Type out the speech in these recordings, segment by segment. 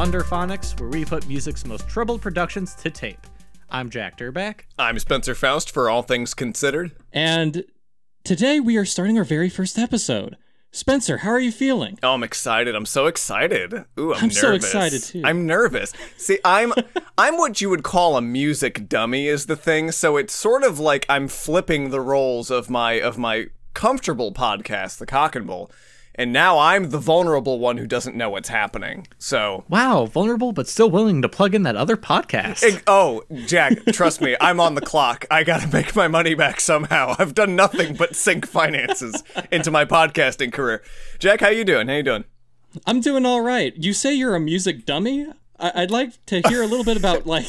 Blunderphonics, where we put music's most troubled productions to tape. I'm Jack Durback. I'm Spencer Faust for All Things Considered. And today we are starting our very first episode. Spencer, how are you feeling? Oh, I'm excited. I'm so excited. Ooh, I'm, I'm nervous. so excited, too. I'm nervous. See, I'm I'm what you would call a music dummy is the thing. So it's sort of like I'm flipping the roles of my of my comfortable podcast, The Cock and Bull, and now I'm the vulnerable one who doesn't know what's happening. So Wow, vulnerable but still willing to plug in that other podcast. Ig- oh, Jack, trust me, I'm on the clock. I gotta make my money back somehow. I've done nothing but sink finances into my podcasting career. Jack, how you doing? How you doing? I'm doing all right. You say you're a music dummy? I- I'd like to hear a little bit about like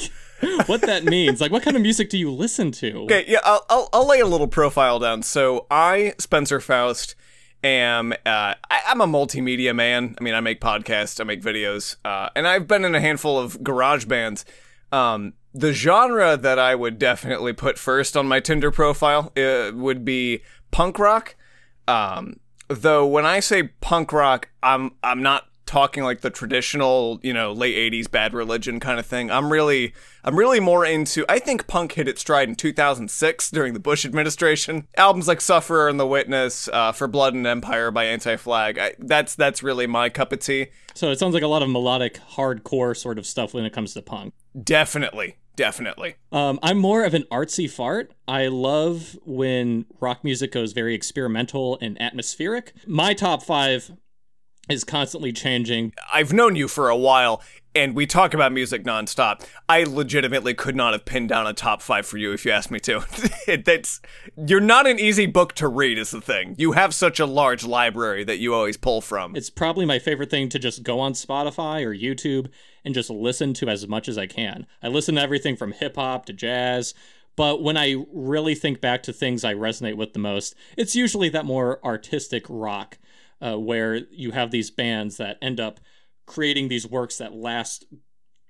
what that means. Like, what kind of music do you listen to? Okay, yeah, I'll, I'll, I'll lay a little profile down. So I, Spencer Faust, am uh, I, I'm a multimedia man. I mean, I make podcasts, I make videos, uh, and I've been in a handful of garage bands. Um, the genre that I would definitely put first on my Tinder profile uh, would be punk rock. Um, though when I say punk rock, I'm I'm not talking like the traditional, you know, late 80s bad religion kind of thing. I'm really I'm really more into I think punk hit its stride in 2006 during the Bush administration. Albums like Sufferer and The Witness, uh, For Blood and Empire by Anti-Flag. I, that's that's really my cup of tea. So it sounds like a lot of melodic, hardcore sort of stuff when it comes to punk. Definitely. Definitely. Um, I'm more of an artsy fart. I love when rock music goes very experimental and atmospheric. My top five is constantly changing. I've known you for a while and we talk about music nonstop. I legitimately could not have pinned down a top five for you if you asked me to. That's you're not an easy book to read, is the thing. You have such a large library that you always pull from. It's probably my favorite thing to just go on Spotify or YouTube and just listen to as much as I can. I listen to everything from hip hop to jazz. But when I really think back to things I resonate with the most, it's usually that more artistic rock, uh, where you have these bands that end up creating these works that last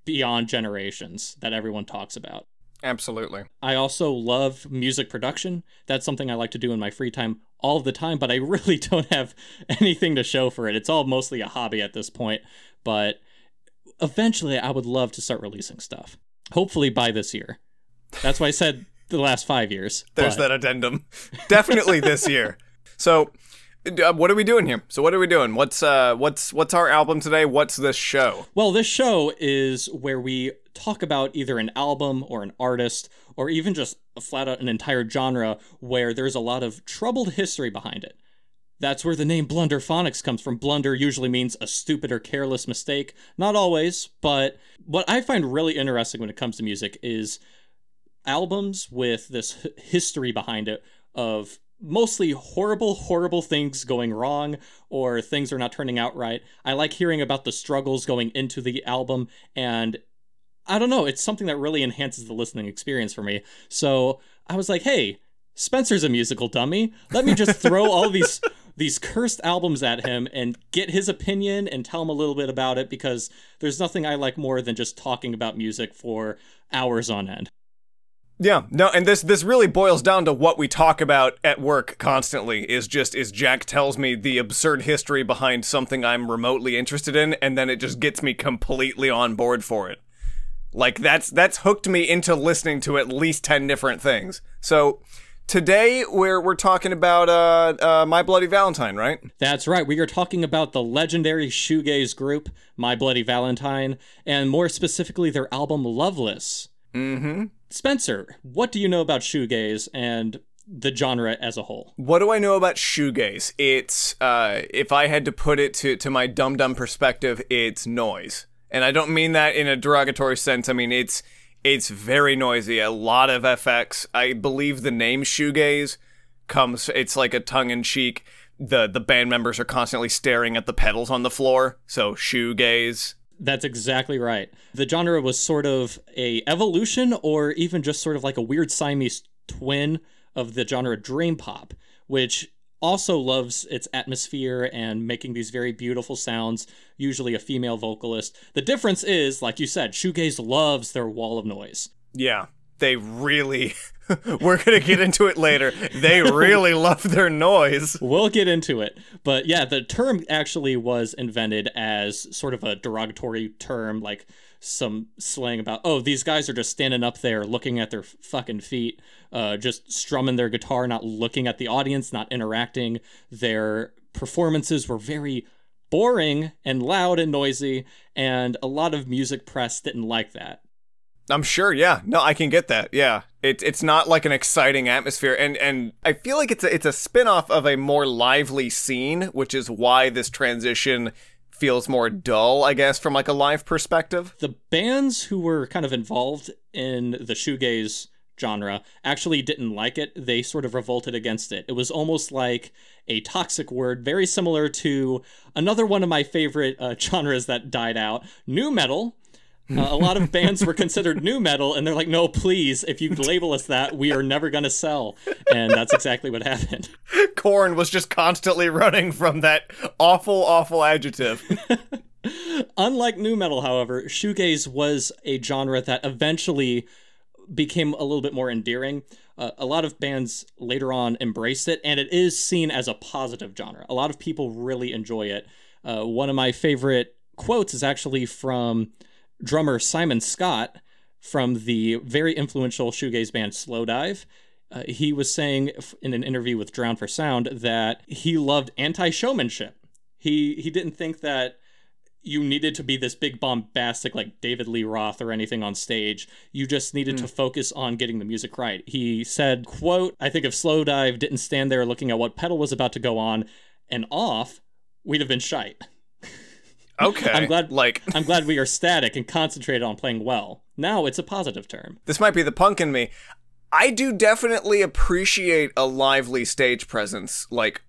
beyond generations that everyone talks about. Absolutely. I also love music production. That's something I like to do in my free time all the time, but I really don't have anything to show for it. It's all mostly a hobby at this point, but eventually I would love to start releasing stuff. Hopefully by this year. That's why I said the last 5 years. There's but- that addendum. Definitely this year. So, what are we doing here? So, what are we doing? What's uh, what's what's our album today? What's this show? Well, this show is where we talk about either an album or an artist or even just flat out an entire genre where there's a lot of troubled history behind it. That's where the name Blunderphonics comes from. Blunder usually means a stupid or careless mistake. Not always, but what I find really interesting when it comes to music is albums with this history behind it of mostly horrible, horrible things going wrong or things are not turning out right. I like hearing about the struggles going into the album, and I don't know, it's something that really enhances the listening experience for me. So I was like, hey, Spencer's a musical dummy. Let me just throw all these these cursed albums at him and get his opinion and tell him a little bit about it because there's nothing I like more than just talking about music for hours on end. Yeah, no, and this this really boils down to what we talk about at work constantly is just is Jack tells me the absurd history behind something I'm remotely interested in and then it just gets me completely on board for it. Like that's that's hooked me into listening to at least 10 different things. So today we're we're talking about uh, uh My Bloody Valentine, right? That's right. We are talking about the legendary shoegaze group, My Bloody Valentine, and more specifically their album Loveless. Mhm. Spencer, what do you know about shoegaze and the genre as a whole? What do I know about shoegaze? It's uh, if I had to put it to to my dum dum perspective, it's noise, and I don't mean that in a derogatory sense. I mean it's it's very noisy. A lot of FX. I believe the name shoegaze comes. It's like a tongue in cheek. The the band members are constantly staring at the pedals on the floor, so shoegaze. That's exactly right. The genre was sort of a evolution or even just sort of like a weird Siamese twin of the genre dream pop, which also loves its atmosphere and making these very beautiful sounds, usually a female vocalist. The difference is, like you said, shoegaze loves their wall of noise. Yeah. They really we're going to get into it later. They really love their noise. We'll get into it. But yeah, the term actually was invented as sort of a derogatory term, like some slang about, oh, these guys are just standing up there looking at their fucking feet, uh, just strumming their guitar, not looking at the audience, not interacting. Their performances were very boring and loud and noisy, and a lot of music press didn't like that. I'm sure, yeah. No, I can get that. Yeah. It's it's not like an exciting atmosphere and and I feel like it's a, it's a spin-off of a more lively scene, which is why this transition feels more dull, I guess, from like a live perspective. The bands who were kind of involved in the shoegaze genre actually didn't like it. They sort of revolted against it. It was almost like a toxic word, very similar to another one of my favorite uh, genres that died out, nu metal. Uh, a lot of bands were considered nu metal, and they're like, no, please, if you label us that, we are never going to sell. And that's exactly what happened. Korn was just constantly running from that awful, awful adjective. Unlike nu metal, however, shoegaze was a genre that eventually became a little bit more endearing. Uh, a lot of bands later on embraced it, and it is seen as a positive genre. A lot of people really enjoy it. Uh, one of my favorite quotes is actually from drummer Simon Scott from the very influential shoegaze band Slowdive. Uh, he was saying in an interview with Drowned in Sound that he loved anti-showmanship. He he didn't think that you needed to be this big bombastic like David Lee Roth or anything on stage. You just needed mm. to hmm. focus on getting the music right. He said, quote, I think if Slowdive didn't stand there looking at what pedal was about to go on and off, we'd have been shite. Okay. I'm glad like I'm glad we are static and concentrated on playing well. Now it's a positive term. This might be the punk in me. I do definitely appreciate a lively stage presence. Like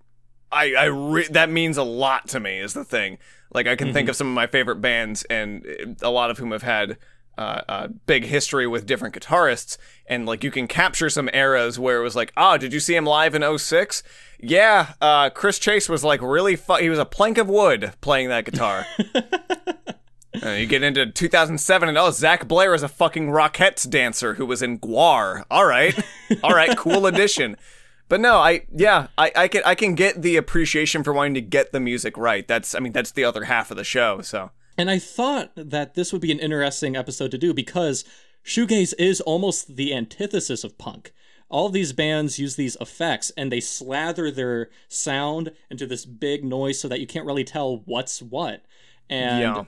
I I re- that means a lot to me is the thing. Like I can mm-hmm. think of some of my favorite bands and a lot of whom have had uh, a big history with different guitarists and like you can capture some eras where it was like oh did you see him live in 06 yeah uh, chris chase was like really fu- he was a plank of wood playing that guitar. Uh, you get into 2007 and oh zach blair is a fucking rockettes dancer who was in GWAR all right. All right cool addition. But no, I yeah, I, I can I can get the appreciation for wanting to get the music right. That's I mean that's the other half of the show. So and I thought that this would be an interesting episode to do because shoegaze is almost the antithesis of punk. All of these bands use these effects and they slather their sound into this big noise so that you can't really tell what's what. And yeah.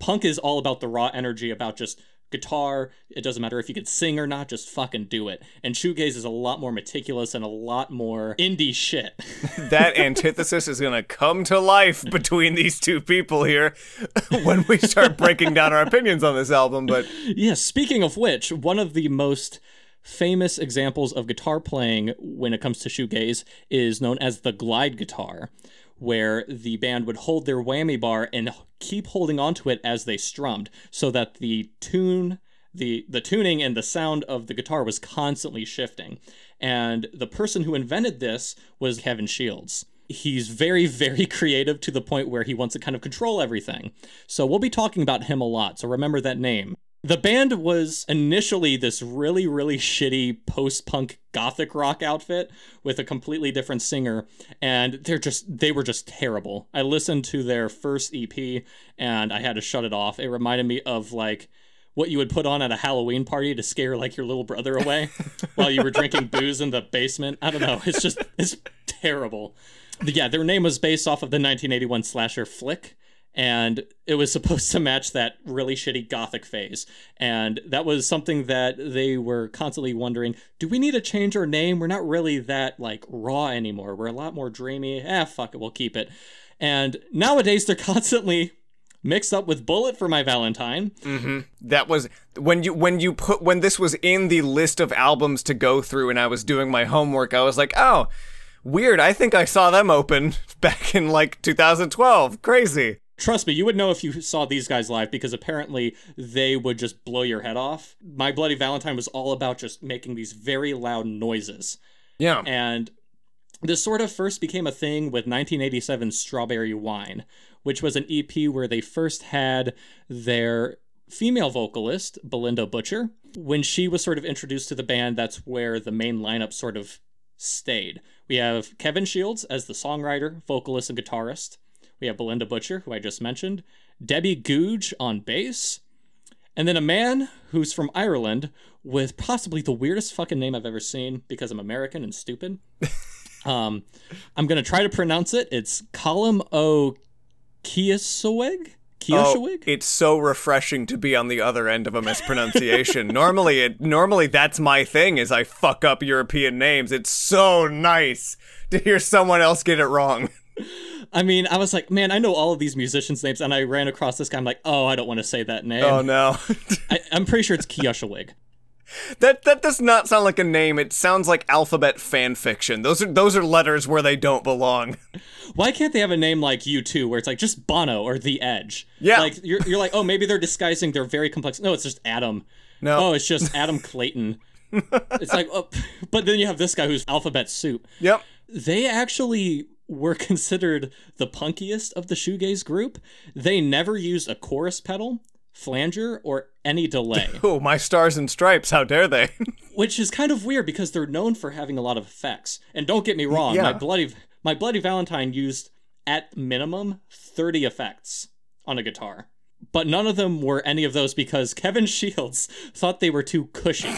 punk is all about the raw energy, about just guitar. It doesn't matter if you can sing or not, just fucking do it. And shoegaze is a lot more meticulous and a lot more indie shit. that antithesis is going to come to life between these two people here when we start breaking down our opinions on this album. But yeah, speaking of which, one of the most famous examples of guitar playing when it comes to shoegaze is known as the glide guitar where the band would hold their whammy bar and keep holding onto it as they strummed so that the tune the the tuning and the sound of the guitar was constantly shifting. And the person who invented this was Kevin Shields. He's very very creative to the point where he wants to kind of control everything. So we'll be talking about him a lot so remember that name the band was initially this really, really shitty post punk gothic rock outfit with a completely different singer, and they're just, they were just terrible. I listened to their first EP and I had to shut it off. It reminded me of like, what you would put on at a Halloween party to scare like your little brother away while you were drinking booze in the basement. I don't know. It's just it's terrible. But yeah, their name was based off of the 1981 slasher Flick, and it was supposed to match that really shitty gothic phase. And that was something that they were constantly wondering do we need to change our name? We're not really that like raw anymore. We're a lot more dreamy. Ah fuck it we'll keep it. And nowadays they're constantly mixed up with bullet for my valentine. Mm-hmm. that was when you when you put when this was in the list of albums to go through and i was doing my homework i was like oh weird. I think i saw them open back in like 2012 crazy Trust me, you would know if you saw these guys live because apparently they would just blow your head off. My Bloody Valentine was all about just making these very loud noises. Yeah. And this sort of first became a thing with 1987 Strawberry Wine, which was an EP where they first had their female vocalist, Bilinda Butcher. When she was sort of introduced to the band, that's where the main lineup sort of stayed. We have Kevin Shields as the songwriter, vocalist, and guitarist. We have Bilinda Butcher, who I just mentioned, Debbie Googe on bass, and then a man who's from Ireland with possibly the weirdest fucking name I've ever seen because I'm American and stupid. um, I'm gonna try to pronounce it. It's Colum O. Kiesoweg? Oh, it's so refreshing to be on the other end of a mispronunciation. normally, it normally that's my thing is I fuck up European names. It's so nice to hear someone else get it wrong. I mean, I was like, man, I know all of these musicians' names, and I ran across this guy. I'm like, oh, I don't want to say that name. Oh no. I, I'm pretty sure it's Kiesoweg. That that does not sound like a name. It sounds like alphabet fan fiction. Those are those are letters where they don't belong. Why can't they have a name like you too, where it's like just Bono or The Edge? Yeah. Like you're you're like, oh, maybe they're disguising their very complex. No, it's just Adam. No. Oh, it's just Adam Clayton. it's like, oh, but then you have this guy who's alphabet soup. Yep. They actually were considered the punkiest of the shoegaze group. They never used a chorus pedal, flanger, or any delay, Oh, my stars and stripes. How dare they? which is kind of weird because they're known for having a lot of effects. And don't get me wrong, my bloody my bloody Valentine used at minimum 30 effects on a guitar. But none of them were any of those because Kevin Shields thought they were too cushy.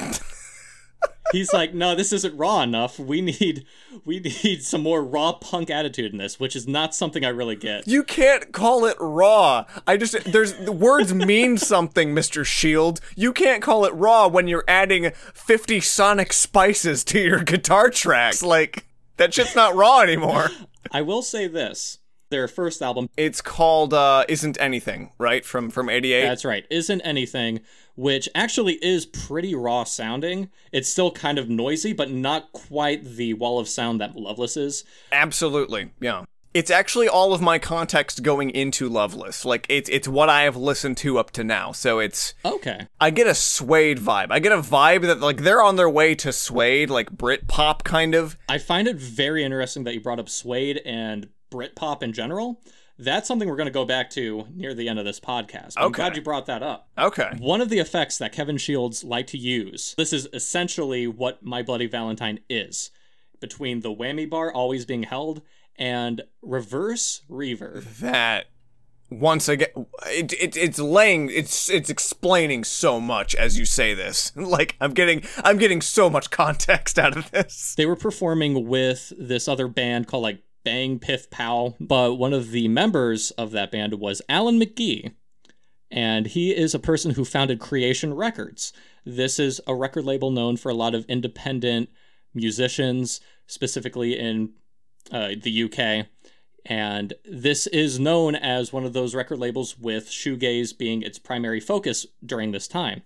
He's like, no, this isn't raw enough. We need, we need some more raw punk attitude in this, which is not something I really get. You can't call it raw. I just there's the words mean something, Mr. Shield. You can't call it raw when you're adding 50 sonic spices to your guitar tracks. Like that shit's not raw anymore. I will say this: their first album, It's called uh Isn't Anything, right? From from 88. that's right, isn't anything, which actually is pretty raw sounding. It's still kind of noisy, but not quite the wall of sound that Loveless is. Absolutely. Yeah. It's actually all of my context going into Loveless. Like it's it's what I have listened to up to now. So it's Okay. I get a Suede vibe. I get a vibe that like they're on their way to Suede, like Brit pop kind of. I find it very interesting that you brought up Suede and Britpop in general. That's something we're going to go back to near the end of this podcast. I'm glad you brought that up. Okay. One of the effects that Kevin Shields liked to use, this is essentially what My Bloody Valentine is between the whammy bar always being held and reverse reverb. That once again it, it it's laying it's it's explaining so much as you say this. Like I'm getting I'm getting so much context out of this. They were performing with this other band called like Bang Piff Pow, but one of the members of that band was Alan McGee. And he is a person who founded Creation Records. This is a record label known for a lot of independent musicians, specifically in uh, the UK. And this is known as one of those record labels with shoegaze being its primary focus during this time.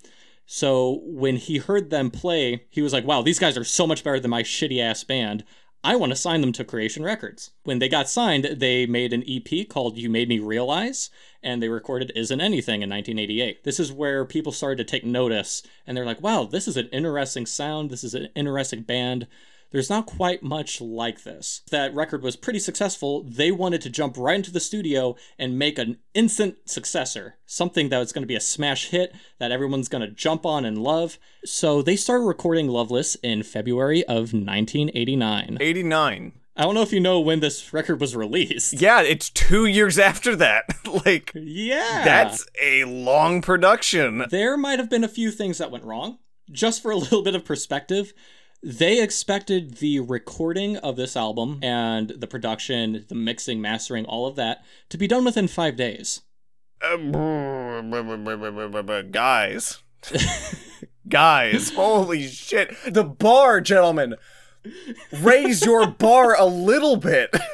So when he heard them play, he was like, wow, these guys are so much better than my shitty ass band. I want to sign them to Creation Records. When they got signed, they made an EP called You Made Me Realize, and they recorded Isn't Anything in 1988. This is where people started to take notice, and they're like, wow, this is an interesting sound, this is an interesting band. There's not quite much like this. That record was pretty successful. They wanted to jump right into the studio and make an instant successor, something that was going to be a smash hit that everyone's going to jump on and love. So they started recording Loveless in February of 1989. 89. I don't know if you know when this record was released. Yeah, it's 2 years after that. like Yeah. that's a long production. There might have been a few things that went wrong. Just for a little bit of perspective, they expected the recording of this album and the production, the mixing, mastering, all of that to be done within five days. Guys. Guys, holy shit. The bar, gentlemen. Raise your bar a little bit.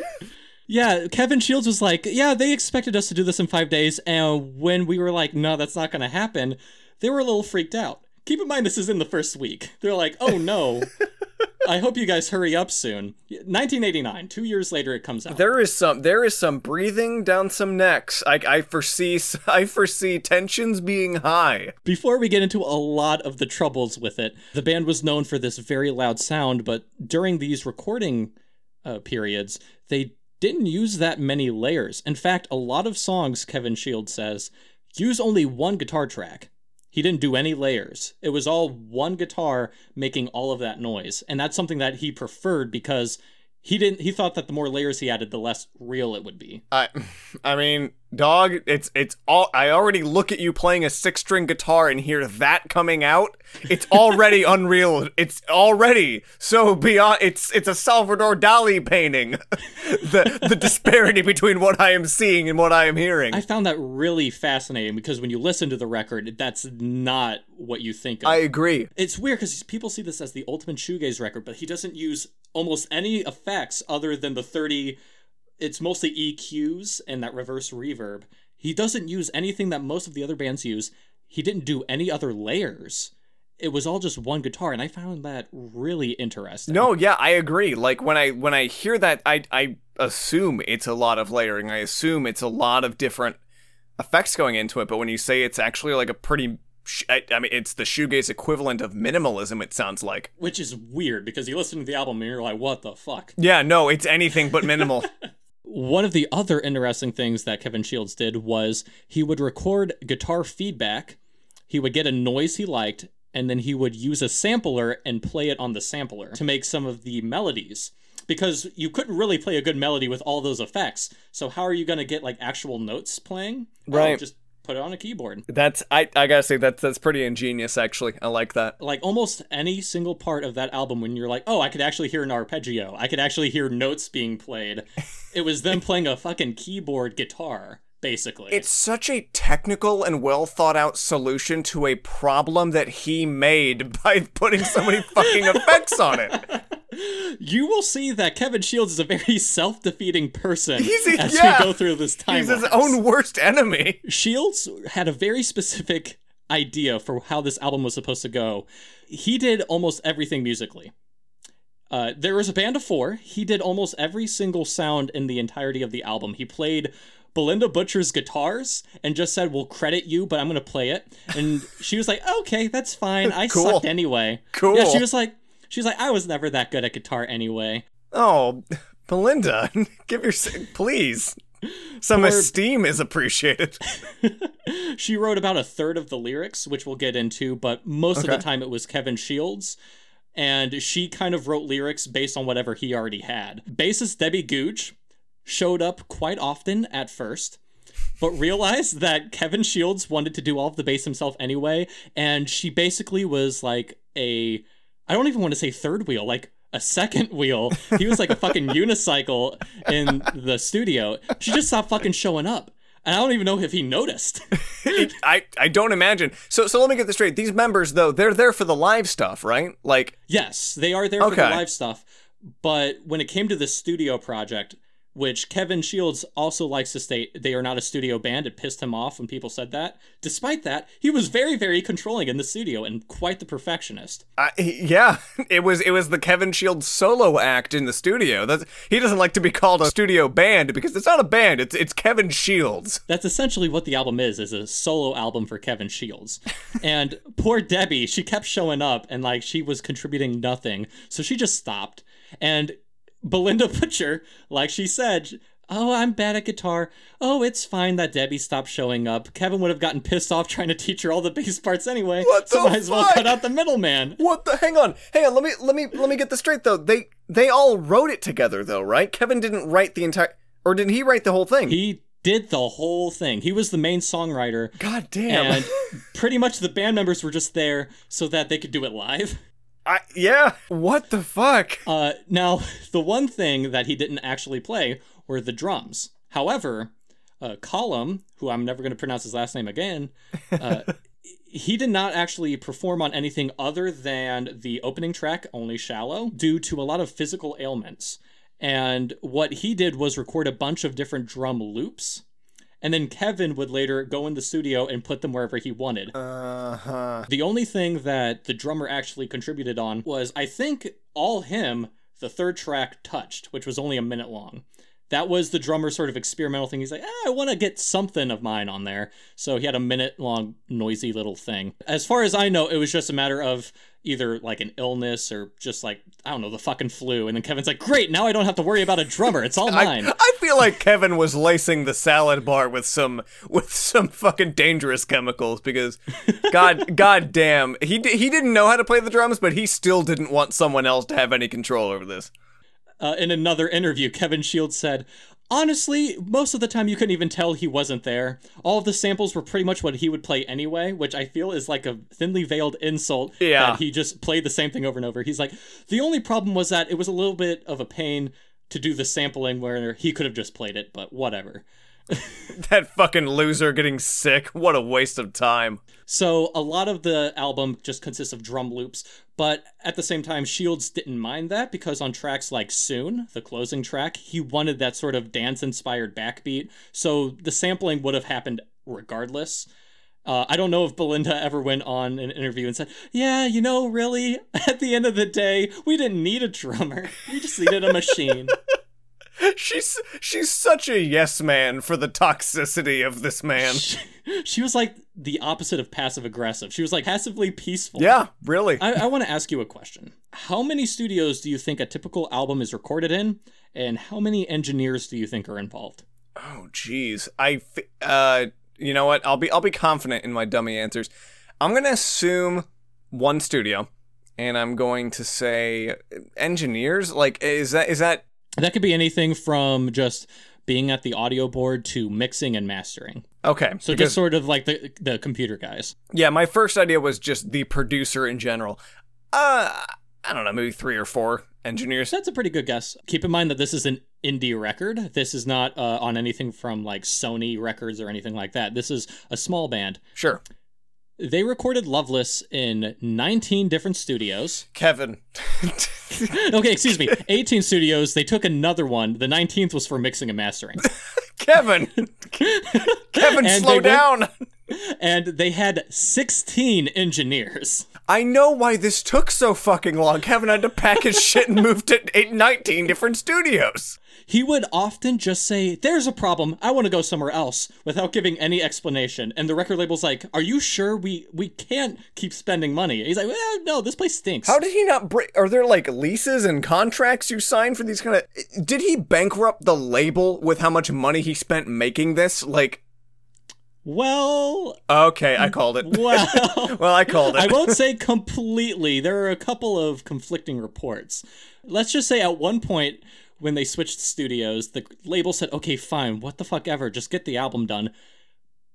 Yeah, Kevin Shields was like, Yeah, they expected us to do this in five days. And when we were like, No, that's not going to happen, they were a little freaked out. Keep in mind, this is in the first week. They're like, Oh no. I hope you guys hurry up soon. 1989, two years later, it comes out. There is some there is some breathing down some necks. I, I foresee I foresee tensions being high. Before we get into a lot of the troubles with it, the band was known for this very loud sound, but during these recording uh, periods, they didn't use that many layers. In fact, a lot of songs, Kevin Shields says, use only one guitar track. He didn't do any layers. It was all one guitar making all of that noise. And that's something that he preferred because he didn't he thought that the more layers he added the less real it would be I, I mean, dog, it's it's all. I already look at you playing a six string guitar and hear that coming out. It's already unreal. It's already so beyond. It's it's a Salvador Dali painting. the the disparity between what I am seeing and what I am hearing. i found that really fascinating because when you listen to the record that's not what you think of I agree. it's weird because people see this as the ultimate shoegaze record but he doesn't use almost any effects other than the 30 it's mostly eqs and that reverse reverb he doesn't use anything that most of the other bands use he didn't do any other layers it was all just one guitar and i found that really interesting No, yeah, I agree. Like when I when I hear that, I I assume it's a lot of layering. I assume it's a lot of different effects going into it. But when you say it's actually like a pretty, I, I mean, it's the shoegaze equivalent of minimalism. It sounds like. which is weird because you listen to the album and you're like what the fuck Yeah, no, it's anything but minimal. One of the other interesting things that Kevin Shields did was he would record guitar feedback, he would get a noise he liked, and then he would use a sampler and play it on the sampler to make some of the melodies. Because you couldn't really play a good melody with all those effects. So how are you going to get like actual notes playing? Oh, Right. just put it on a keyboard. That's I I gotta say that's that's pretty ingenious. Actually, I like that. Like almost any single part of that album when you're like, "Oh, I could actually hear an arpeggio. I could actually hear notes being played." it was them playing a fucking keyboard guitar, basically. It's such a technical and well thought out solution to a problem that he made by putting so many fucking effects on it. You will see that Kevin Shields is a very self-defeating person He's a- as yeah. we go through this time. He's his own worst enemy. Shields had a very specific idea for how this album was supposed to go. He did almost everything musically. Uh, there was a band of four. He did almost every single sound in the entirety of the album. He played Bilinda Butcher's guitars and just said, "We'll credit you, but I'm going to play it." And she was like, "Okay, that's fine. I Cool. sucked anyway." Cool. Yeah, she was like, she was like, "I was never that good at guitar anyway." Oh, Bilinda, give your please. Some Poor- esteem is appreciated. She wrote about a third of the lyrics, which we'll get into, but most of the time it was Kevin Shields. And she kind of wrote lyrics based on whatever he already had. Bassist Debbie Googe showed up quite often at first, but realized that Kevin Shields wanted to do all of the bass himself anyway. And she basically was like a, I don't even want to say third wheel, like a second wheel. He was like a fucking unicycle in the studio. She just stopped fucking showing up. And I don't even know if he noticed. I, I don't imagine. So so let me get this straight. These members though, they're there for the live stuff, right? Like Yes, they are there for the live stuff. But when it came to the studio project, which Kevin Shields also likes to state they are not a studio band, it pissed him off when people said that. Despite that, he was very, very controlling in the studio and quite the perfectionist. I, yeah, it was it was the Kevin Shields solo act in the studio. That's he doesn't like to be called a studio band because it's not a band. It's it's Kevin Shields. That's essentially what the album is, is a solo album for Kevin Shields. and poor Debbie, she kept showing up and like she was contributing nothing. So she just stopped. And Bilinda Butcher, like she said, Oh, I'm bad at guitar. Oh, it's fine that Debbie stopped showing up. Kevin would have gotten pissed off trying to teach her all the bass parts anyway. What so the might as well cut out the middleman. What the? Hang on, hang on. Let me let me let me get this straight though. They they all wrote it together though, right? Kevin didn't write the entire, or did he write the whole thing? He did the whole thing. He was the main songwriter. God damn. And pretty much the band members were just there so that they could do it live. I, yeah. What the fuck? Uh, now, the one thing that he didn't actually play were the drums. However, uh, Colum, who I'm never going to pronounce his last name again, uh, he did not actually perform on anything other than the opening track, Only Shallow, due to a lot of physical ailments. And what he did was record a bunch of different drum loops. And then Kevin would later go in the studio and put them wherever he wanted. Uh huh. The only thing that the drummer actually contributed on was, I think, all him, the third track touched, which was only a minute long. that was the drummer's sort of experimental thing. He's like, eh, I want to get something of mine on there. So he had a minute long, noisy little thing. As far as I know, it was just a matter of either like an illness or just like, I don't know, the fucking flu. And then Kevin's like, great, now I don't have to worry about a drummer. It's all mine. I, I feel like Kevin was lacing the salad bar with some with some fucking dangerous chemicals because god god damn he he didn't know how to play the drums but he still didn't want someone else to have any control over this. Uh, in another interview, Kevin Shields said, Honestly, most of the time you couldn't even tell he wasn't there. All of the samples were pretty much what he would play anyway, which I feel is like a thinly veiled insult Yeah. that he just played the same thing over and over. He's like, the only problem was that it was a little bit of a pain to do the sampling where he could have just played it, but whatever. That fucking loser getting sick. What a waste of time. So a lot of the album just consists of drum loops, but at the same time, Shields didn't mind that because on tracks like Soon, the closing track, he wanted that sort of dance inspired backbeat. So the sampling would have happened regardless. Uh, I don't know if Bilinda ever went on an interview and said, Yeah, you know, really, at the end of the day, we didn't need a drummer. We just needed a machine. She's she's such a yes man for the toxicity of this man. she was like the opposite of passive aggressive. She was like passively peaceful. Yeah, really. I, I want to ask you a question. How many studios do you think a typical album is recorded in, and how many engineers do you think are involved? Oh, jeez. I, uh, you know what? I'll be, I'll be confident in my dummy answers. I'm gonna assume one studio, and I'm going to say engineers. Like, is that, is that? That could be anything from just being at the audio board to mixing and mastering. Okay. So because- just sort of like the the computer guys. yeah, my first idea was just the producer in general. Uh, I don't know, maybe three or four engineers. That's a pretty good guess. Keep in mind that this is an indie record. This is not uh, on anything from like Sony Records or anything like that. This is a small band. Sure. They recorded Loveless in 19 different studios. Kevin. Okay, excuse me, 18 studios. They took another one. The 19th was for mixing and mastering. Kevin. Kevin, And slow they went- down. and they had 16 engineers. I know why this took so fucking long. Kevin had to pack his shit and move to 19 different studios. He would often just say, There's a problem. I want to go somewhere else without giving any explanation. And the record label's like, Are you sure we, we can't keep spending money? He's like, Well, no, this place stinks. How did he not break? Are there like leases and contracts you sign for these kind of? Did he bankrupt the label with how much money he spent making this? Like, well, okay, I called it. well. well, I called it. I won't say completely. There are a couple of conflicting reports. Let's just say at one point when they switched studios, the label said, "Okay, fine, what the fuck ever, just get the album done."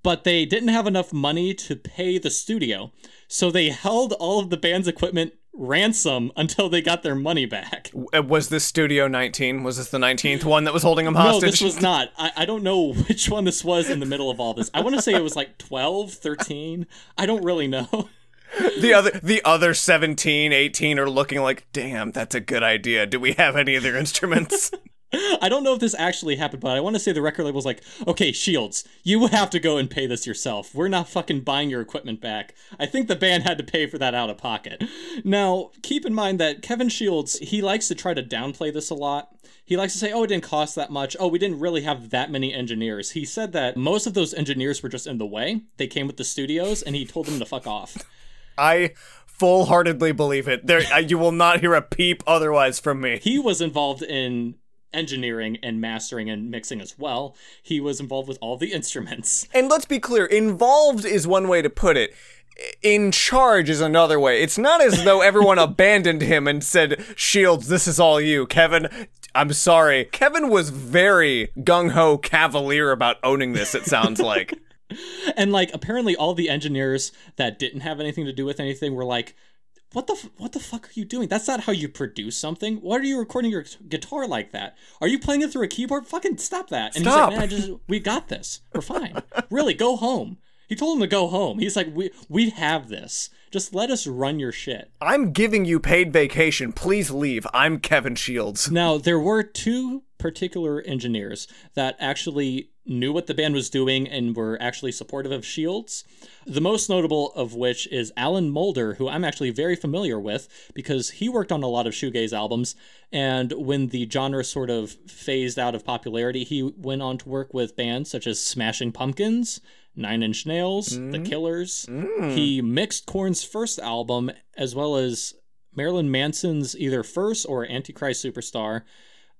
But they didn't have enough money to pay the studio, so they held all of the band's equipment ransom until they got their money back. Uh, Was this Studio 19? Was this the 19th one that was holding him No, this was not. I, I don't know which one this was in the middle of all this. I want to say it was like 12, 13. I don't really know. the other the other 17, 18 are looking like, "Damn, that's a good idea. Do we have any of their instruments?" I don't know if this actually happened, but I want to say the record label's like, okay, Shields, you have to go and pay this yourself. We're not fucking buying your equipment back. I think the band had to pay for that out of pocket. Now, keep in mind that Kevin Shields, he likes to try to downplay this a lot. He likes to say, oh, it didn't cost that much. Oh, we didn't really have that many engineers. He said that most of those engineers were just in the way. They came with the studios, and he told them to fuck off. I full-heartedly believe it. There you will not hear a peep otherwise from me. He was involved in engineering and mastering and mixing as well. He was involved with all the instruments. And let's be clear, involved is one way to put it. In charge is another way. It's not as though everyone abandoned him and said, Shields, this is all you. Kevin, I'm sorry. Kevin was very gung ho cavalier about owning this, it sounds like. And like apparently all the engineers that didn't have anything to do with anything were like what the f- what the fuck are you doing? That's not how you produce something. Why are you recording your guitar like that? Are you playing it through a keyboard? Fucking stop that. And Stop. he's like, "Man, just we got this. We're fine. really, go home." He told him to go home. He's like, "We we have this. Just let us run your shit." I'm giving you paid vacation. Please leave. I'm Kevin Shields. Now, there were two particular engineers that actually knew what the band was doing and were actually supportive of Shields. The most notable of which is Alan Moulder, who I'm actually very familiar with because he worked on a lot of shoegaze albums. And when the genre sort of phased out of popularity, he went on to work with bands such as Smashing Pumpkins, Nine Inch Nails, The mm. Killers. Mm. He mixed Korn's first album as well as Marilyn Manson's either first or Antichrist Superstar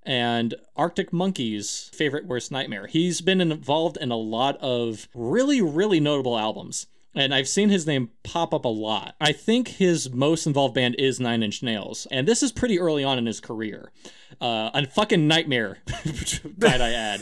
and Arctic Monkeys' favorite worst nightmare. He's been involved in a lot of really, really notable albums. And I've seen his name pop up a lot. I think his most involved band is Nine Inch Nails. And this is pretty early on in his career. Uh, a fucking nightmare, might I add.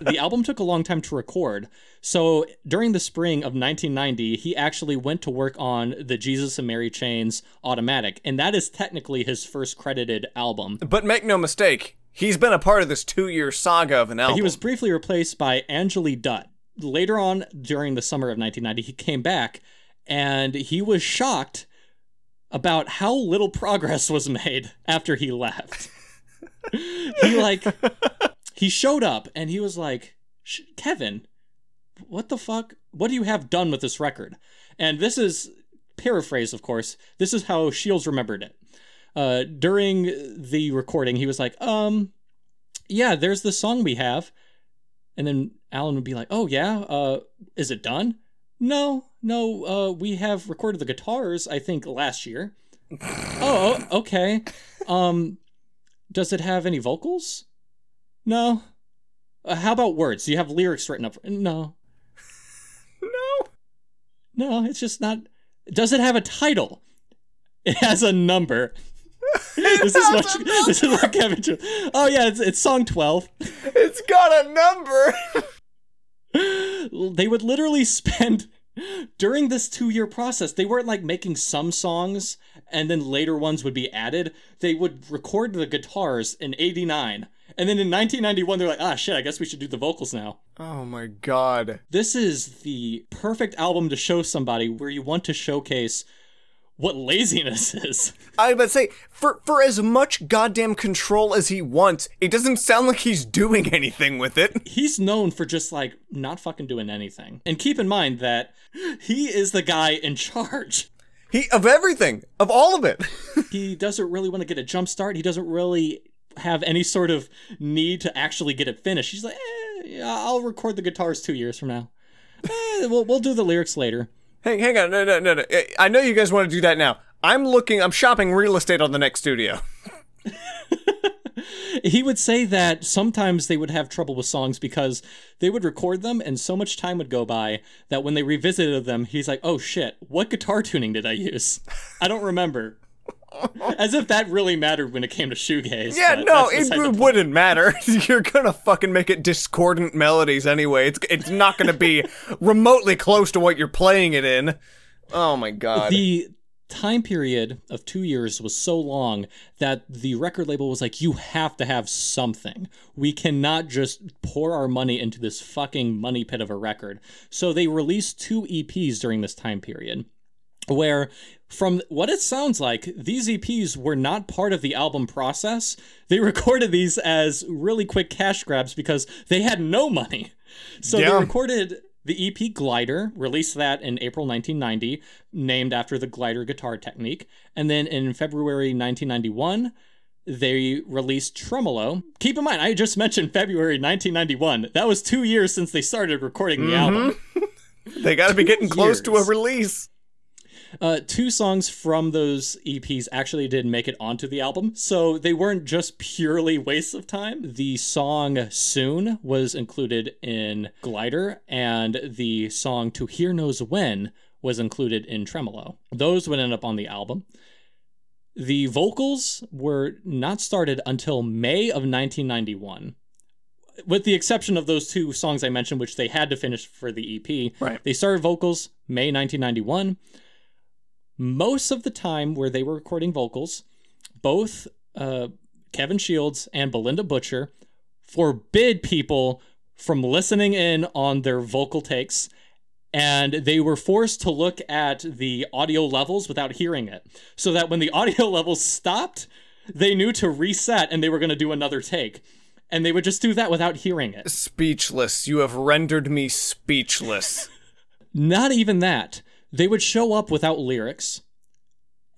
the album took a long time to record. So during the spring of 1990, he actually went to work on the Jesus and Mary Chains Automatic. And that is technically his first credited album. But make no mistake, he's been a part of this two-year saga of an album. He was briefly replaced by Anjali Dutt. Later on, during the summer of 1990, he came back and he was shocked about how little progress was made after he left. he like he showed up and he was like, "Kevin, what the fuck? What do you have done with this record?" And this is paraphrase, of course. This is how Shields remembered it. Uh, during the recording, he was like, "Um, yeah, there's the song we have," and then Alan would be like, "Oh yeah, uh, is it done?" No, no, uh, we have recorded the guitars. I think last year. oh, okay. Um, does it have any vocals? No. Uh, how about words? Do you have lyrics written up? No. no. No, it's just not. Does it have a title? It has a number. this is what this is what Kevin. Oh yeah, it's it's song twelve. It's got a number. they would literally spend during this two year process they weren't like making some songs and then later ones would be added. They would record the guitars in 89 and then in 1991 they're like ah shit i guess we should do the vocals now. Oh my god. this is the perfect album to show somebody where you want to showcase what laziness is I would say for for as much goddamn control as he wants, it doesn't sound like he's doing anything with it. he's known for just like not fucking doing anything and keep in mind that he is the guy in charge He of everything, of all of it. he doesn't really want to get a jump start. He doesn't really have any sort of need to actually get it finished. He's like, eh, I'll record the guitars two years from now. Eh, we'll, we'll do the lyrics later. Hang, hang on, no, no, no, no. I know you guys want to do that now. I'm looking. I'm shopping real estate on the next studio. He would say that sometimes they would have trouble with songs because they would record them and so much time would go by that when they revisited them, he's like, oh shit, what guitar tuning did I use? I don't remember. As if that really mattered when it came to shoegaze. Yeah, no, it, beside the it point. wouldn't matter. You're gonna fucking make it discordant melodies anyway. It's it's not gonna be remotely close to what you're playing it in. Oh my god. the time period of two years was so long that the record label was like, you have to have something. We cannot just pour our money into this fucking money pit of a record. So they released two EPs during this time period. Where, from what it sounds like, these EPs were not part of the album process. They recorded these as really quick cash grabs because they had no money. So Yeah. they recorded the EP Glider, released that in April 1990, named after the glider guitar technique. And then in February 1991, they released Tremolo. Keep in mind, I just mentioned February 1991. That was two years since they started recording the mm-hmm. album. they gotta be getting close to a release. Uh, two songs from those EPs actually did make it onto the album, so they weren't just purely wastes of time. The song Soon was included in Glider, and the song To Here Knows When was included in Tremolo. Those would end up on the album. The vocals were not started until May of 1991. With the exception of those two songs I mentioned, which they had to finish for the EP, Right. they started vocals May 1991 most of the time where they were recording vocals, both uh, Kevin Shields and Bilinda Butcher forbid people from listening in on their vocal takes. And they were forced to look at the audio levels without hearing it. So that when the audio levels stopped, they knew to reset and they were going to do another take. and they would just do that without hearing it. Speechless. You have rendered me speechless. Not even that. They would show up without lyrics.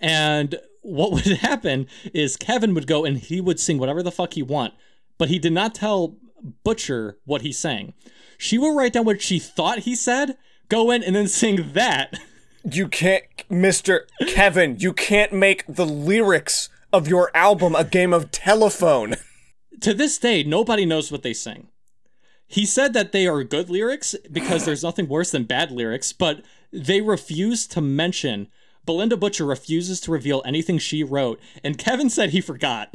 And what would happen is Kevin would go and he would sing whatever the fuck he want, but he did not tell Butcher what he sang. She will write down what she thought he said, go in and then sing that. You can't, Mr. Kevin, you can't make the lyrics of your album a game of telephone. to this day, nobody knows what they sing. He said that they are good lyrics because there's nothing worse than bad lyrics, but they refuse to mention. Bilinda Butcher refuses to reveal anything she wrote, and Kevin said he forgot.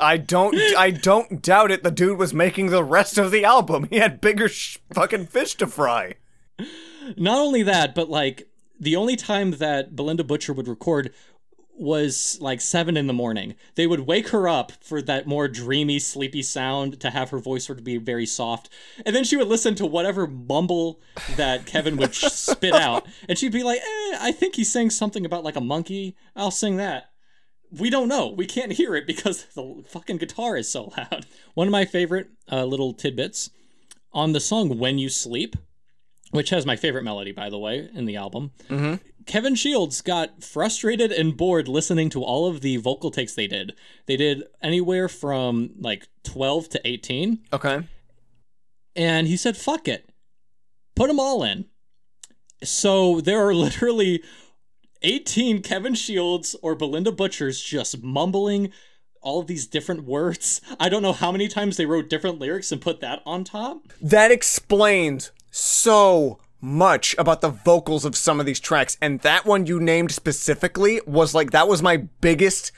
I don't I don't doubt it. The dude was making the rest of the album. He had bigger sh- fucking fish to fry. Not only that, but like the only time that Bilinda Butcher would record was like seven in the morning. They would wake her up for that more dreamy, sleepy sound to have her voice sort of be very soft. And then she would listen to whatever mumble that Kevin would spit out. And she'd be like, eh, I think he's saying something about like a monkey. I'll sing that. We don't know. We can't hear it because the fucking guitar is so loud. One of my favorite uh, little tidbits on the song When You Sleep, which has my favorite melody, by the way, in the album. Mm-hmm. Kevin Shields got frustrated and bored listening to all of the vocal takes they did. They did anywhere from like 12 to 18. Okay. And he said, fuck it. Put them all in. So there are literally 18 Kevin Shields or Bilinda Butchers just mumbling all of these different words. I don't know how many times they wrote different lyrics and put that on top. That explains so much about the vocals of some of these tracks. And that one you named specifically was like, that was my biggest.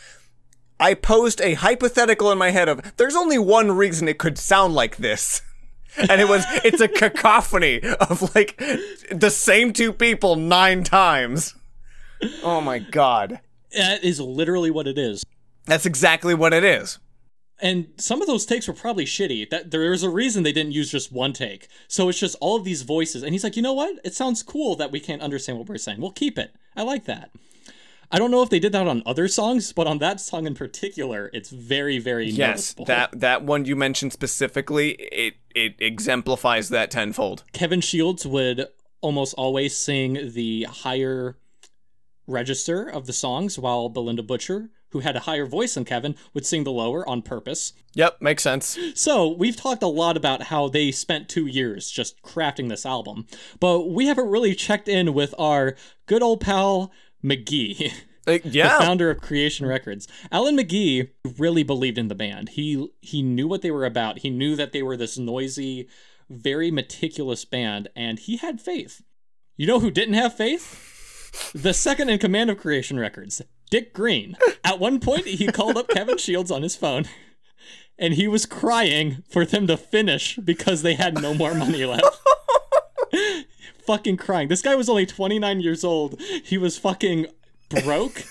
I posed a hypothetical in my head of there's only one reason it could sound like this. And it was, it's a cacophony of like the same two people nine times. Oh my god. That is literally what it is. That's exactly what it is. And some of those takes were probably shitty. That there's a reason they didn't use just one take. So it's just all of these voices. And he's like, you know what? It sounds cool that we can't understand what we're saying. We'll keep it. I like that. I don't know if they did that on other songs, but on that song in particular, it's very, very yes. noticeable. That that one you mentioned specifically, it it exemplifies that tenfold. Kevin Shields would almost always sing the higher register of the songs, while Bilinda Butcher, who had a higher voice than Kevin, would sing the lower on purpose. Yep, makes sense. So, we've talked a lot about how they spent two years just crafting this album, but we haven't really checked in with our good old pal, McGee. Uh, yeah. the founder of Creation Records. Alan McGee really believed in the band. He he knew what they were about. He knew that they were this noisy, very meticulous band, and he had faith. You know who didn't have faith? The second in command of Creation Records, Dick Green. At one point, he called up Kevin Shields on his phone, and he was crying for them to finish because they had no more money left. fucking crying. This guy was only 29 years old. He was fucking broke.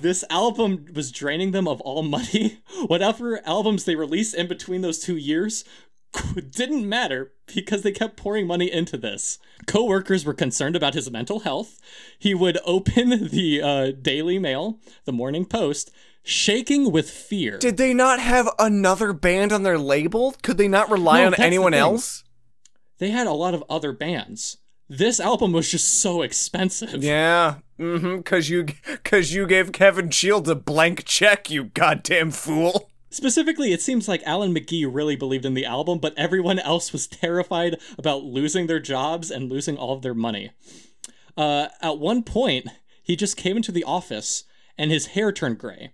this album was draining them of all money. Whatever albums they released in between those two years didn't matter because they kept pouring money into this. Co-workers were concerned about his mental health. He would open the uh, Daily Mail, the Morning Post, shaking with fear. Did they not have another band on their label? Could they not rely No, on that's the anyone else? They had a lot of other bands. This album was just so expensive. Yeah. Mm-hmm. Cause you cause you gave Kevin Shields a blank check, you goddamn fool. Specifically, it seems like Alan McGee really believed in the album, but everyone else was terrified about losing their jobs and losing all of their money. Uh, at one point, he just came into the office and his hair turned gray.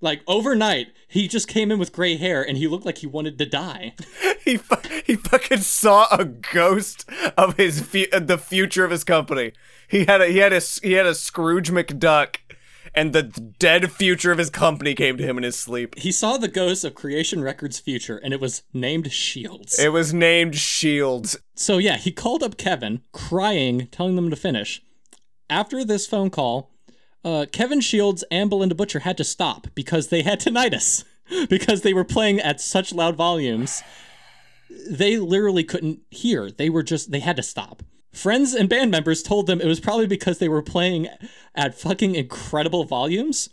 Like overnight, he just came in with gray hair and he looked like he wanted to die. He fu- he fucking saw a ghost of his fu- the future of his company. He had a he had a he had a Scrooge McDuck, and the dead future of his company came to him in his sleep. He saw the ghost of Creation Records' future and it was named Shields. It was named Shields. So yeah, he called up Kevin, crying, telling them to finish. After this phone call, uh, Kevin Shields and Bilinda Butcher had to stop because they had tinnitus because they were playing at such loud volumes. They literally couldn't hear. They were just they had to stop. Friends and band members told them it was probably because they were playing at fucking incredible volumes.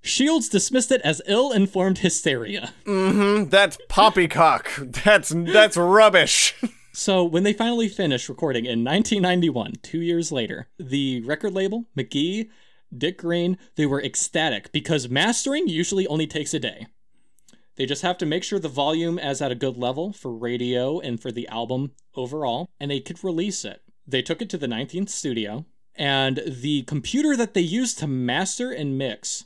Shields dismissed it as ill-informed hysteria. Mm-hmm. That's poppycock. That's that's rubbish. So when they finally finished recording in 1991, two years later, the record label, McGee, Dick Green, they were ecstatic because mastering usually only takes a day. They just have to make sure the volume is at a good level for radio and for the album overall, and they could release it. They took it to the 19th studio, and the computer that they used to master and mix,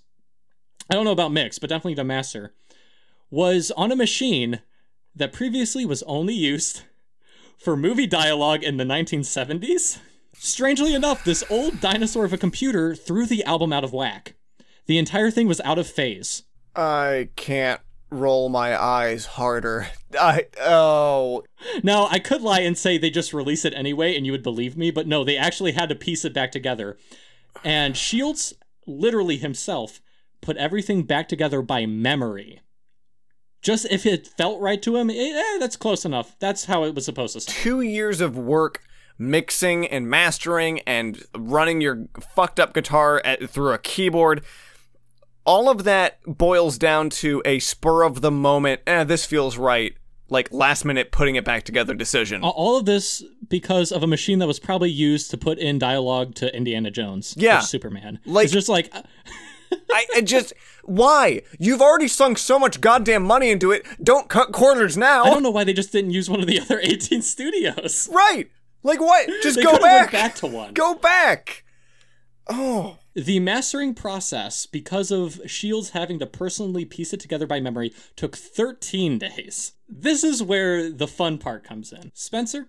I don't know about mix, but definitely to master, was on a machine that previously was only used for movie dialogue in the 1970s. Strangely enough, this old dinosaur of a computer threw the album out of whack. The entire thing was out of phase. I can't roll my eyes harder. I oh Now, I could lie and say they just release it anyway and you would believe me, but no, they actually had to piece it back together. And Shields, literally himself, put everything back together by memory. Just if it felt right to him, eh, eh, that's close enough. That's how it was supposed to sound. two years of work mixing and mastering and running your fucked up guitar at, through a keyboard. All of that boils down to a spur of the moment, eh, this feels right, like last minute putting it back together decision. All of this because of a machine that was probably used to put in dialogue to Indiana Jones. Yeah. Or Superman. Like- it's just like, uh, I, I just, why? You've already sunk so much goddamn money into it. Don't cut corners now. I don't know why they just didn't use one of the other 18 studios. Right. Like what? Just go back. back to one. Go back. Oh. The mastering process, because of Shields having to personally piece it together by memory, took 13 days. This is where the fun part comes in. Spencer,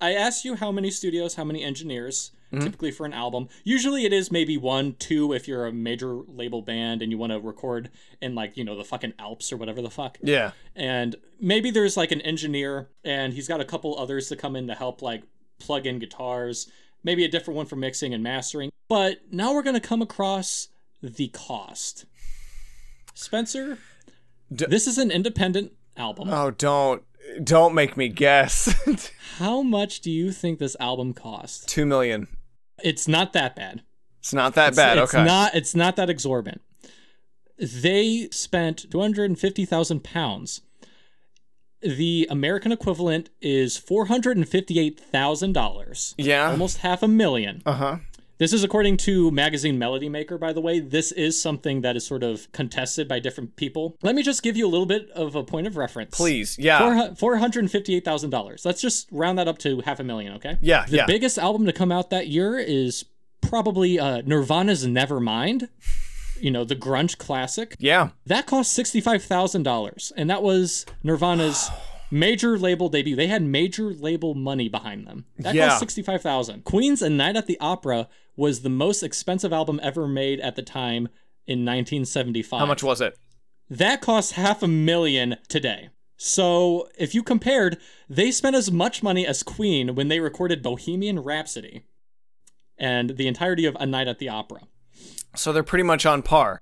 I asked you how many studios, how many engineers, mm-hmm. typically for an album. Usually it is maybe one, two if you're a major label band and you want to record in like, you know, the fucking Alps or whatever the fuck. Yeah. And maybe there's like an engineer and he's got a couple others to come in to help like plug in guitars, maybe a different one for mixing and mastering. But now we're going to come across the cost. Spencer, D- this is an independent album. Oh, don't. Don't make me guess. How much do you think this album cost? Two million. It's not that bad. It's not that bad. it's okay. not it's not that exorbitant. They spent 250,000 pounds. The American equivalent is $458,000. yeah. Almost half a million. Uh huh. This is according to magazine Melody Maker, by the way. This is something that is sort of contested by different people. Let me just give you a little bit of a point of reference. Please. Yeah. Four hundred and fifty-eight thousand dollars. Let's just round that up to half a million, okay? Yeah. The yeah. biggest album to come out that year is probably uh, Nirvana's Nevermind. You know, the grunge classic. yeah. That cost sixty-five thousand dollars, and that was Nirvana's major label debut. They had major label money behind them. That Yeah. cost sixty-five thousand. Queen's A Night at the Opera was the most expensive album ever made at the time in 1975. How much was it? That cost half a million today. So if you compared, they spent as much money as Queen when they recorded Bohemian Rhapsody and the entirety of A Night at the Opera. So they're pretty much on par.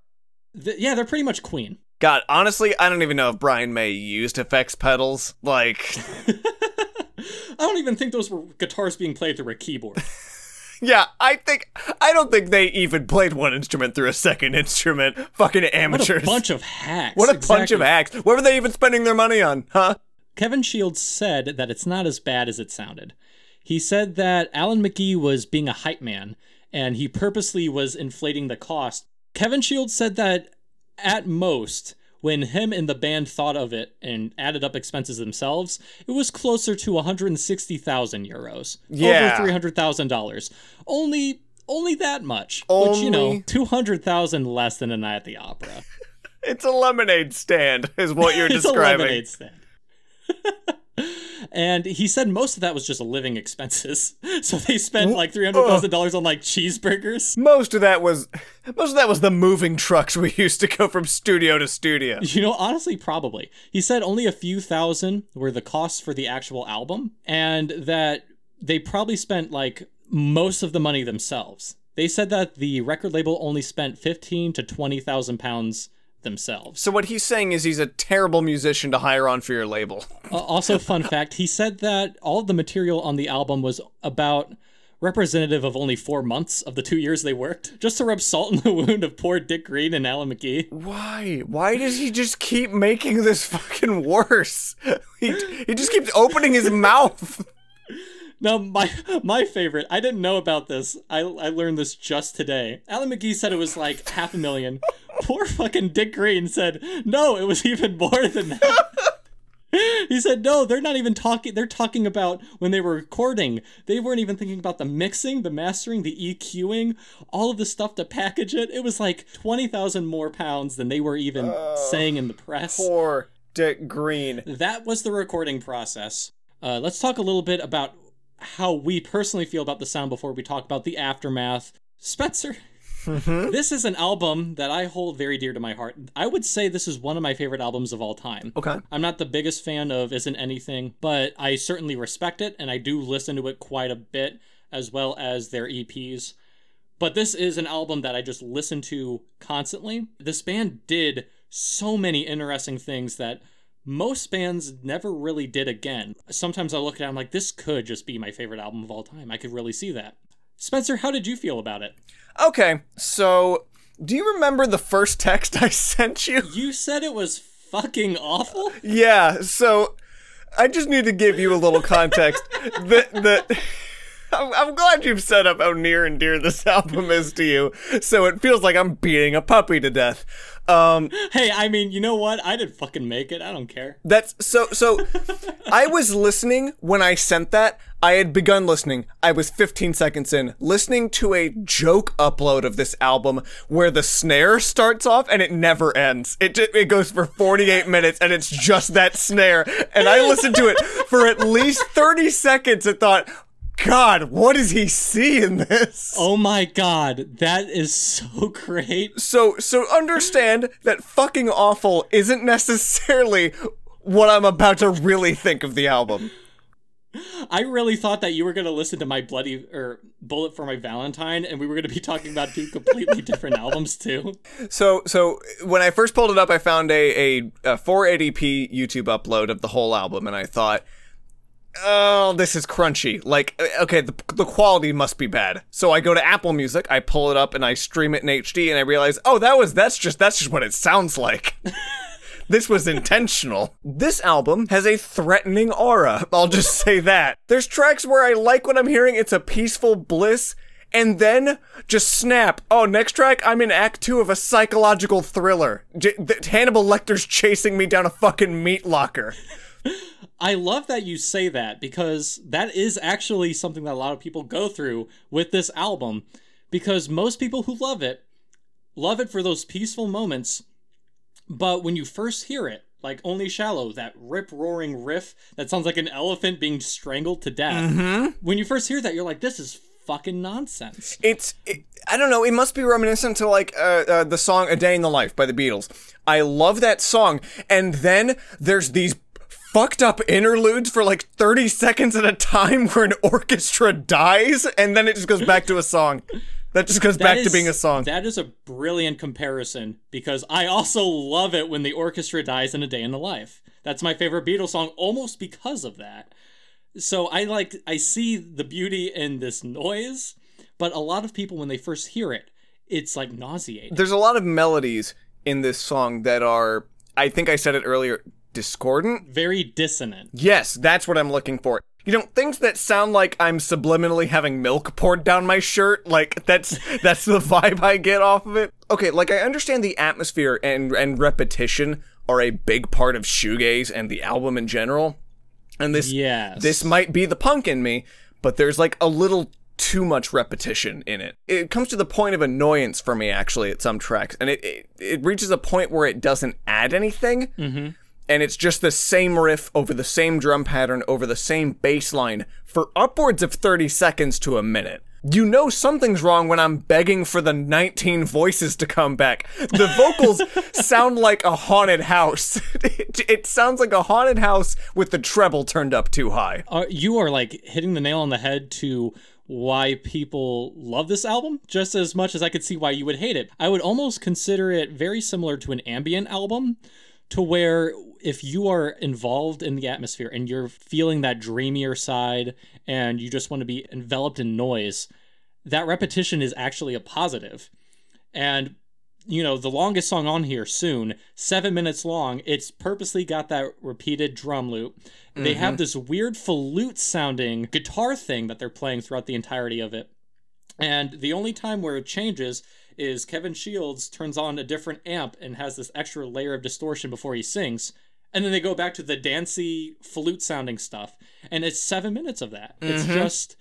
Th- yeah, they're pretty much Queen. God, honestly, I don't even know if Brian May used effects pedals. Like, I don't even think those were guitars being played through a keyboard. yeah, I think I don't think they even played one instrument through a second instrument. Fucking What amateurs. a bunch of hacks. What a bunch of hacks. What were they even spending their money on? Huh? Kevin Shields said that it's not as bad as it sounded. He said that Alan McGee was being a hype man and he purposely was inflating the cost. Kevin Shields said that at most, when him and the band thought of it and added up expenses themselves, it was closer to 160,000 euros. Yeah. Over $300,000. Only only that much. Which, you know, Only- 200,000 less than a night at the opera. It's a lemonade stand, is what you're describing. it's a lemonade stand. and he said most of that was just living expenses. So they spent mm, like three hundred thousand dollars on like cheeseburgers. Most of that was most of that was the moving trucks we used to go from studio to studio. You know, honestly, probably. He said only a few thousand were the costs for the actual album, and that they probably spent like most of the money themselves. They said that the record label only spent fifteen to twenty thousand pounds themselves. So what he's saying is he's a terrible musician to hire on for your label. Uh, also, fun fact: he said that all of the material on the album was about representative of only four months of the two years they worked, just to rub salt in the wound of poor Dick Green and Alan McGee. Why? Why does he just keep making this fucking worse? He, he just keeps opening his mouth. Now, my my favorite, I didn't know about this. I, I learned this just today. Alan McGee said it was like half a million. Poor fucking Dick Green said, no, it was even more than that. he said, no, they're not even talking. They're talking about when they were recording. They weren't even thinking about the mixing, the mastering, the EQing, all of the stuff to package it. It was like 20,000 more pounds than they were even saying in the press. Poor Dick Green. That was the recording process. Uh, let's talk a little bit about how we personally feel about the sound before we talk about the aftermath. Spencer, mm-hmm. this is an album that I hold very dear to my heart. I would say this is one of my favorite albums of all time. Okay. I'm not the biggest fan of Isn't Anything, but I certainly respect it and I do listen to it quite a bit as well as their EPs. But this is an album that I just listen to constantly. This band did so many interesting things that most bands never really did again. Sometimes I look at it, I'm like, this could just be my favorite album of all time. I could really see that. Spencer, how did you feel about it? Okay, so do you remember the first text I sent you? You said it was fucking awful? Yeah, so I just need to give you a little context. that that I'm, I'm glad you've set up how near and dear this album is to you, so it feels like I'm beating a puppy to death. Um, Hey, I mean, you know what? I didn't fucking make it. I don't care. that's so so. I was listening when I sent that. I had begun listening. I was 15 seconds in, listening to a joke upload of this album where the snare starts off and it never ends. It ju- it goes for 48 minutes and it's just that snare. And I listened to it for at least 30 seconds and thought, God, what does he see in this? Oh my god, that is so great. So so understand that fucking awful isn't necessarily what I'm about to really think of the album. I really thought that you were going to listen to my bloody or bullet for my Valentine and we were going to be talking about two completely different albums too. So so when I first pulled it up, I found a, a, a 480p YouTube upload of the whole album, and I thought, oh, this is crunchy. Like, uh, okay, the, the quality must be bad. So I go to Apple Music, I pull it up, and I stream it in HD, and I realize, oh, that was that's just that's just what it sounds like. This was intentional. This album has a threatening aura. I'll just say that. There's tracks where I like what I'm hearing. It's a peaceful bliss. And then just snap. Oh, next track, I'm in Act Two of a psychological thriller. J- Hannibal Lecter's chasing me down a fucking meat locker. I love that you say that because that is actually something that a lot of people go through with this album because most people who love it love it for those peaceful moments but when you first hear it like only shallow that rip roaring riff that sounds like an elephant being strangled to death when you first hear that you're like this is fucking nonsense It's, it, I don't know, it must be reminiscent to like uh, uh, the song A Day in the Life by the Beatles. I love that song. And then there's these fucked up interludes for like 30 seconds at a time where an orchestra dies, and then it just goes back to a song. That just goes back That to being a song. That is a brilliant comparison because I also love it when the orchestra dies in A Day in the Life. That's my favorite Beatles song almost because of that. So I like I see the beauty in this noise, but a lot of people when they first hear it, it's like nauseating. There's a lot of melodies in this song that are, I think I said it earlier, discordant. Very dissonant. Yes, that's what I'm looking for. You know, things that sound like I'm subliminally having milk poured down my shirt, like that's that's the vibe I get off of it. Okay, like I understand the atmosphere and and repetition are a big part of shoegaze and the album in general. And this Yes. this might be the punk in me, but there's like a little too much repetition in it. It comes to the point of annoyance for me actually at some tracks, and it it, it reaches a point where it doesn't add anything mm-hmm. And it's just the same riff over the same drum pattern over the same bass line for upwards of 30 seconds to a minute. You know something's wrong when I'm begging for the 19 voices to come back. The vocals sound like a haunted house. It, it sounds like a haunted house with the treble turned up too high. Uh, you are like hitting the nail on the head to why people love this album just as much as I could see why you would hate it. I would almost consider it very similar to an ambient album to where if you are involved in the atmosphere and you're feeling that dreamier side and you just want to be enveloped in noise, that repetition is actually a positive. And you know, the longest song on here soon, seven minutes long. It's purposely got that repeated drum loop. They Mm-hmm. have this weird flute sounding guitar thing that they're playing throughout the entirety of it. And the only time where it changes is Kevin Shields turns on a different amp and has this extra layer of distortion before he sings. And then they go back to the dancey flute sounding stuff. And it's seven minutes of that. It's mm-hmm. just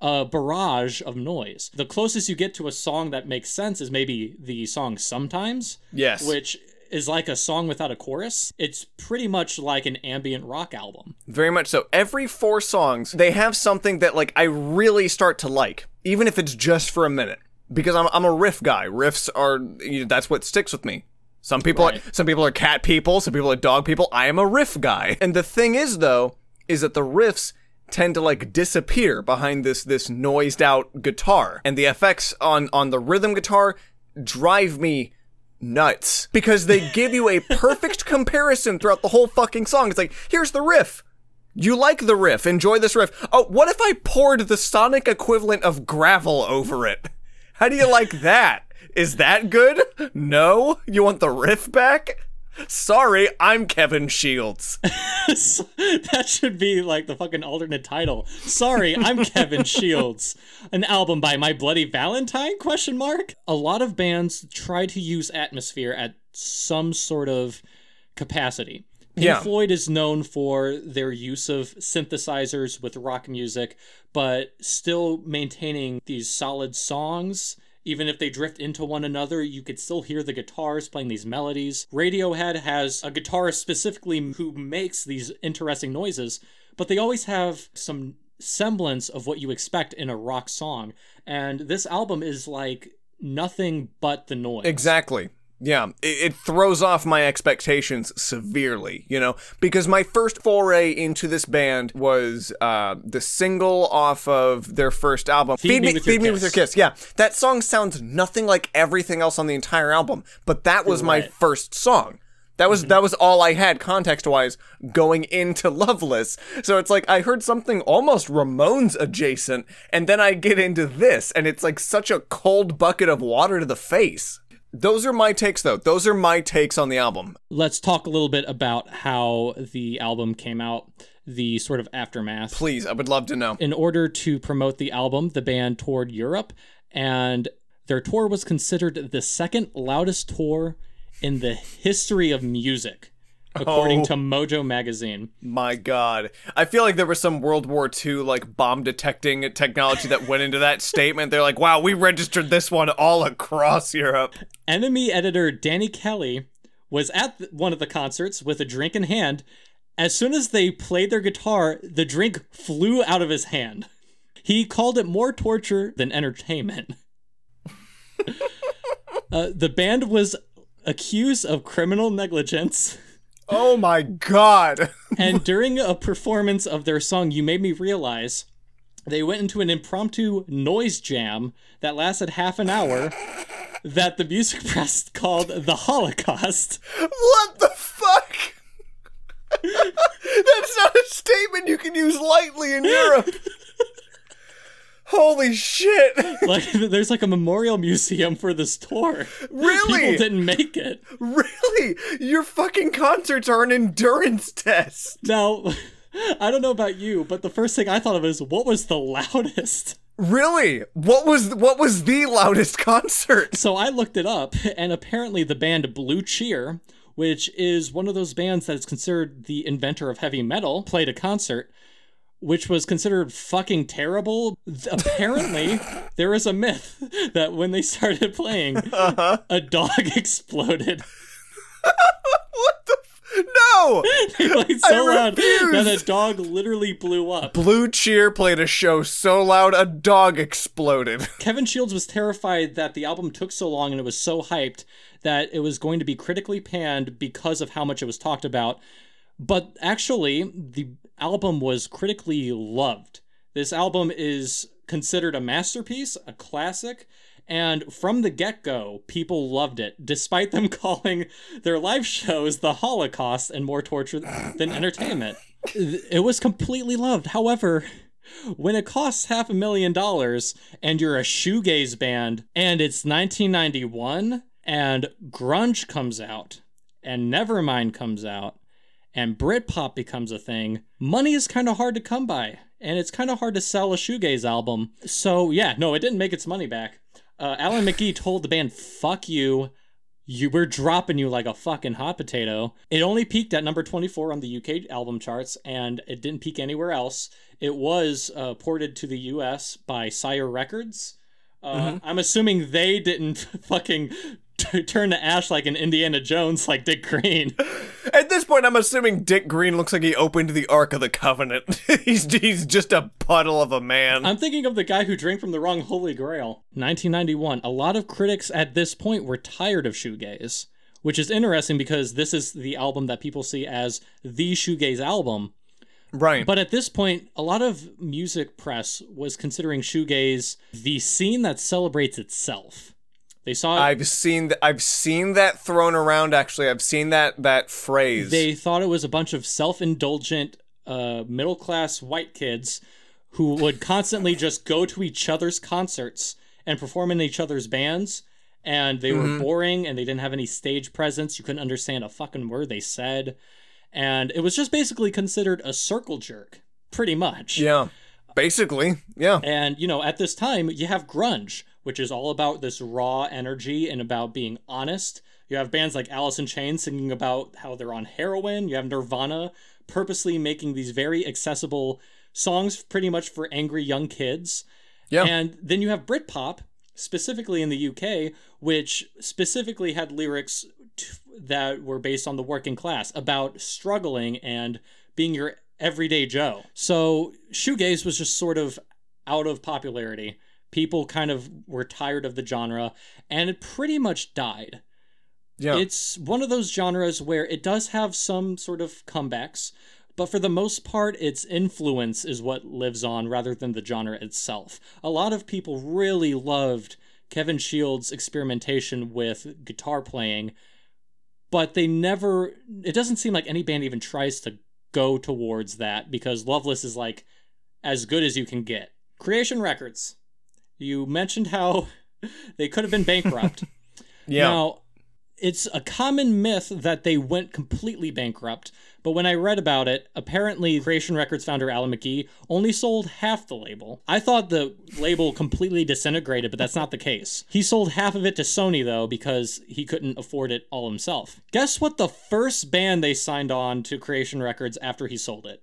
a barrage of noise. The closest you get to a song that makes sense is maybe the song Sometimes, Yes. which is like a song without a chorus. It's pretty much like an ambient rock album. Very much so. Every four songs, they have something that like I really start to like, even if it's just for a minute. Because I'm I'm a riff guy. Riffs are you know, that's what sticks with me. Some people Right. are, some people are cat people, some people are dog people. I am a riff guy. And the thing is though, is that the riffs tend to like disappear behind this this noised out guitar. And the effects on on the rhythm guitar drive me nuts because they give you a perfect comparison throughout the whole fucking song. It's like, here's the riff. You like the riff. Enjoy this riff. Oh, what if I poured the sonic equivalent of gravel over it? How do you like that? Is that good? No? You want the riff back? Sorry, I'm Kevin Shields. that should be like the fucking alternate title. Sorry, I'm Kevin Shields. An album by My Bloody Valentine? Question mark. A lot of bands try to use atmosphere at some sort of capacity. Pink Yeah. Floyd is known for their use of synthesizers with rock music, but still maintaining these solid songs. Even if they drift into one another, you could still hear the guitars playing these melodies. Radiohead has a guitarist specifically who makes these interesting noises, but they always have some semblance of what you expect in a rock song. And this album is like nothing but the noise. Exactly. Yeah, it, it throws off my expectations severely, you know, because my first foray into this band was uh, the single off of their first album, Feed Me With Your Feed Me with Your Kiss. Yeah, that song sounds nothing like everything else on the entire album, but that was my first song. That was that was all I had context wise going into Loveless. So it's like I heard something almost Ramones adjacent, and then I get into this, and it's like such a cold bucket of water to the face. Those are my takes though. Those are my takes on the album. Let's talk a little bit about how the album came out, the sort of aftermath. Please, I would love to know. in order to promote the album, the band toured Europe, and their tour was considered the second loudest tour in the history of music, according Oh. to Mojo magazine. My God, I feel like there was some World War II like bomb detecting technology that went into that statement. They're like, "Wow, we registered this one all across Europe." NME editor Danny Kelly was at one of the concerts with a drink in hand. As soon as they played their guitar, the drink flew out of his hand. He called it more torture than entertainment. uh, the band was accused of criminal negligence. Oh my God. And during a performance of their song You Made Me Realize, they went into an impromptu noise jam that lasted half an hour that the music press called the Holocaust. What the fuck? That's not a statement you can use lightly in Europe. Holy shit. Like there's like a memorial museum for this tour. Really? People didn't make it. Really? Your fucking concerts are an endurance test. Now, I don't know about you, but the first thing I thought of is what was the loudest? Really? What was what was the loudest concert? So I looked it up, and apparently the band Blue Cheer, which is one of those bands that is considered the inventor of heavy metal, played a concert, which was considered fucking terrible. Apparently, there is a myth that when they started playing, uh-huh. a dog exploded. What the f- No! They played so loud that a dog literally blew up. Blue Cheer played a show so loud a dog exploded. Kevin Shields was terrified that the album took so long and it was so hyped that it was going to be critically panned because of how much it was talked about. But actually, the album was critically loved. This album is considered a masterpiece, a classic, And from the get go, people loved it, despite them calling their live shows the Holocaust and more torture than entertainment. It was completely loved. However, when it costs half a million dollars and you're a shoegaze band and it's 1991 and grunge comes out and Nevermind comes out and Britpop becomes a thing, money is kind of hard to come by and it's kind of hard to sell a shoegaze album. So, yeah, no, it didn't make its money back. Uh, Alan McGee told the band, fuck you. You were dropping you like a fucking hot potato. It only peaked at number 24 on the UK album charts, and it didn't peak anywhere else. It was uh, ported to the US by Sire Records. Uh, mm-hmm. I'm assuming they didn't fucking t- turn to ash like an Indiana Jones, like Dick Green. At this point, I'm assuming Dick Green looks like he opened the Ark of the Covenant. he's he's just a puddle of a man. I'm thinking of the guy who drank from the wrong Holy Grail. 1991. A lot of critics at this point were tired of shoegaze, which is interesting because this is the album that people see as the shoegaze album. Right. But at this point, a lot of music press was considering shoegaze the scene that celebrates itself. They saw. I've seen th- I've seen that thrown around. Actually, I've seen that that phrase. They thought it was a bunch of self-indulgent, uh, middle-class white kids who would constantly just go to each other's concerts and perform in each other's bands. And they mm-hmm. were boring, and they didn't have any stage presence. You couldn't understand a fucking word they said, and it was just basically considered a circle jerk, pretty much. Yeah, basically, yeah. And you know, at this time, you have grunge which is all about this raw energy and about being honest. You have bands like Alice in Chains singing about how they're on heroin. You have Nirvana purposely making these very accessible songs pretty much for angry young kids. Yeah. And then you have Britpop, specifically in the UK, which specifically had lyrics t- that were based on the working class about struggling and being your everyday Joe. So shoegaze was just sort of out of popularity people kind of were tired of the genre and it pretty much died. Yeah. It's one of those genres where it does have some sort of comebacks, but for the most part, its influence is what lives on rather than the genre itself. A lot of people really loved Kevin Shields' experimentation with guitar playing, but they never, it doesn't seem like any band even tries to go towards that because Loveless is like as good as you can get. Creation Records you mentioned how they could have been bankrupt. yeah. Now, it's a common myth that they went completely bankrupt, but when I read about it, apparently Creation Records founder Alan McGee only sold half the label. I thought the label completely disintegrated, but that's not the case. He sold half of it to Sony, though, because he couldn't afford it all himself. Guess what the first band they signed on to Creation Records after he sold it?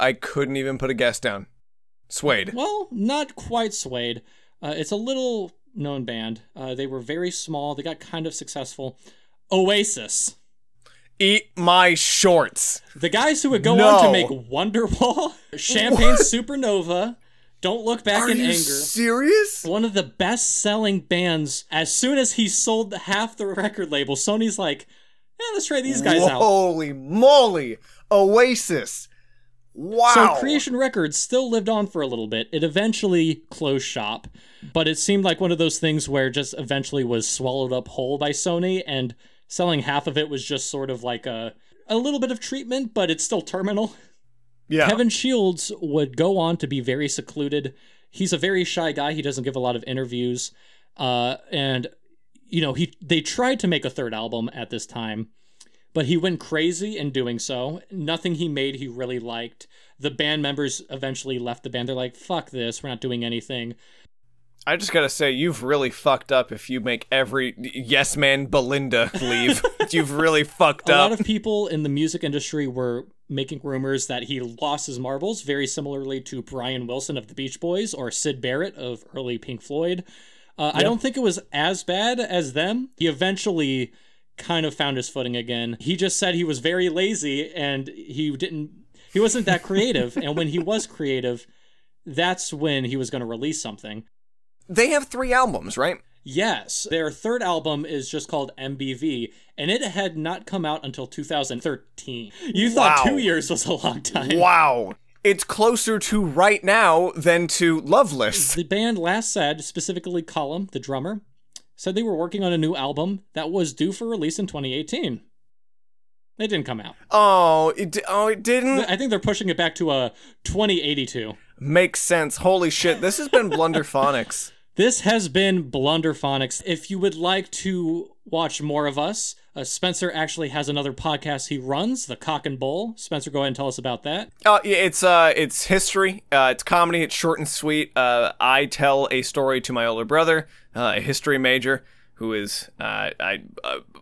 I couldn't even put a guess down. Suede. Well, not quite Suede. Uh, it's a little known band. Uh, they were very small. They got kind of successful. Oasis. Eat my shorts. The guys who would go no. on to make Wonderwall, Champagne what? Supernova, Don't Look Back Are in Anger. Serious? One of the best selling bands. As soon as he sold half the record label, Sony's like, yeah, let's try these guys Holy out. Holy moly. Oasis. Wow. So Creation Records still lived on for a little bit. It eventually closed shop, but it seemed like one of those things where just eventually was swallowed up whole by Sony and selling half of it was just sort of like a a little bit of treatment, but it's still terminal. Yeah. Kevin Shields would go on to be very secluded. He's a very shy guy. He doesn't give a lot of interviews. Uh, and you know, he they tried to make a third album at this time but he went crazy in doing so. Nothing he made he really liked. The band members eventually left the band. They're like, fuck this, we're not doing anything. I just gotta say, you've really fucked up if you make every yes man Bilinda leave. you've really fucked a up. A lot of people in the music industry were making rumors that he lost his marbles, very similarly to Brian Wilson of the Beach Boys or Syd Barrett of early Pink Floyd. Uh, I don't think it was as bad as them. He eventually kind of found his footing again. He just said he was very lazy and he didn't he wasn't that creative and when he was creative that's when he was going to release something. They have 3 albums, right? Yes, their third album is just called MBV, and it had not come out until 2013. You thought two years was a long time. Wow. it's closer to right now than to Loveless. The band last said, specifically Colm, the drummer, said they were working on a new album that was due for release in 2018. It didn't come out. Oh, it, oh, it didn't I think they're pushing it back to uh, a 2082. Makes sense. Holy shit, this has been Blunderphonics. This has been Blunderphonics. If you would like to watch more of us, uh, Spencer actually has another podcast he runs, The Cock and Bull. Spencer, go ahead and tell us about that. Uh, it's uh, it's history. Uh, it's comedy. It's short and sweet. Uh, I tell a story to my older brother, uh, a history major, who is, uh, I,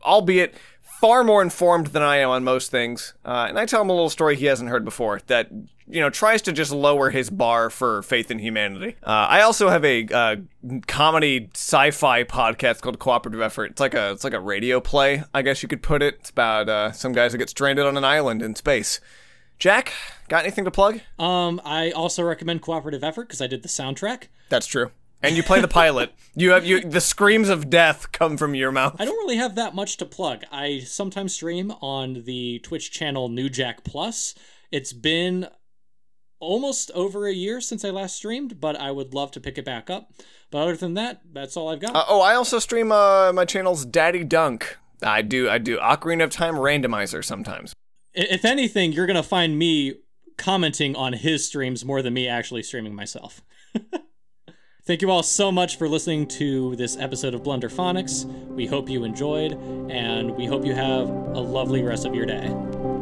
albeit far more informed than I am on most things. And I tell him a little story he hasn't heard before that you know tries to just lower his bar for faith in humanity. Uh, I also have a uh, comedy sci-fi podcast called Cooperative Effort. It's like a it's like a radio play, I guess you could put it. It's about uh, some guys that get stranded on an island in space. Jack, got anything to plug? Um, I also recommend Cooperative Effort because I did the soundtrack. That's true. And you play the pilot. You have you the screams of death come from your mouth. I don't really have that much to plug. I sometimes stream on the Twitch channel New Jack Plus. It's been almost over a year since I last streamed, but I would love to pick it back up. But other than that, that's all I've got. Uh, oh, I also stream uh, my channel's Daddy Dunk. I do I do Ocarina of Time randomizer sometimes. If anything, you're gonna find me commenting on his streams more than me actually streaming myself. Thank you all so much for listening to this episode of Blunderphonics. We hope you enjoyed, and we hope you have a lovely rest of your day.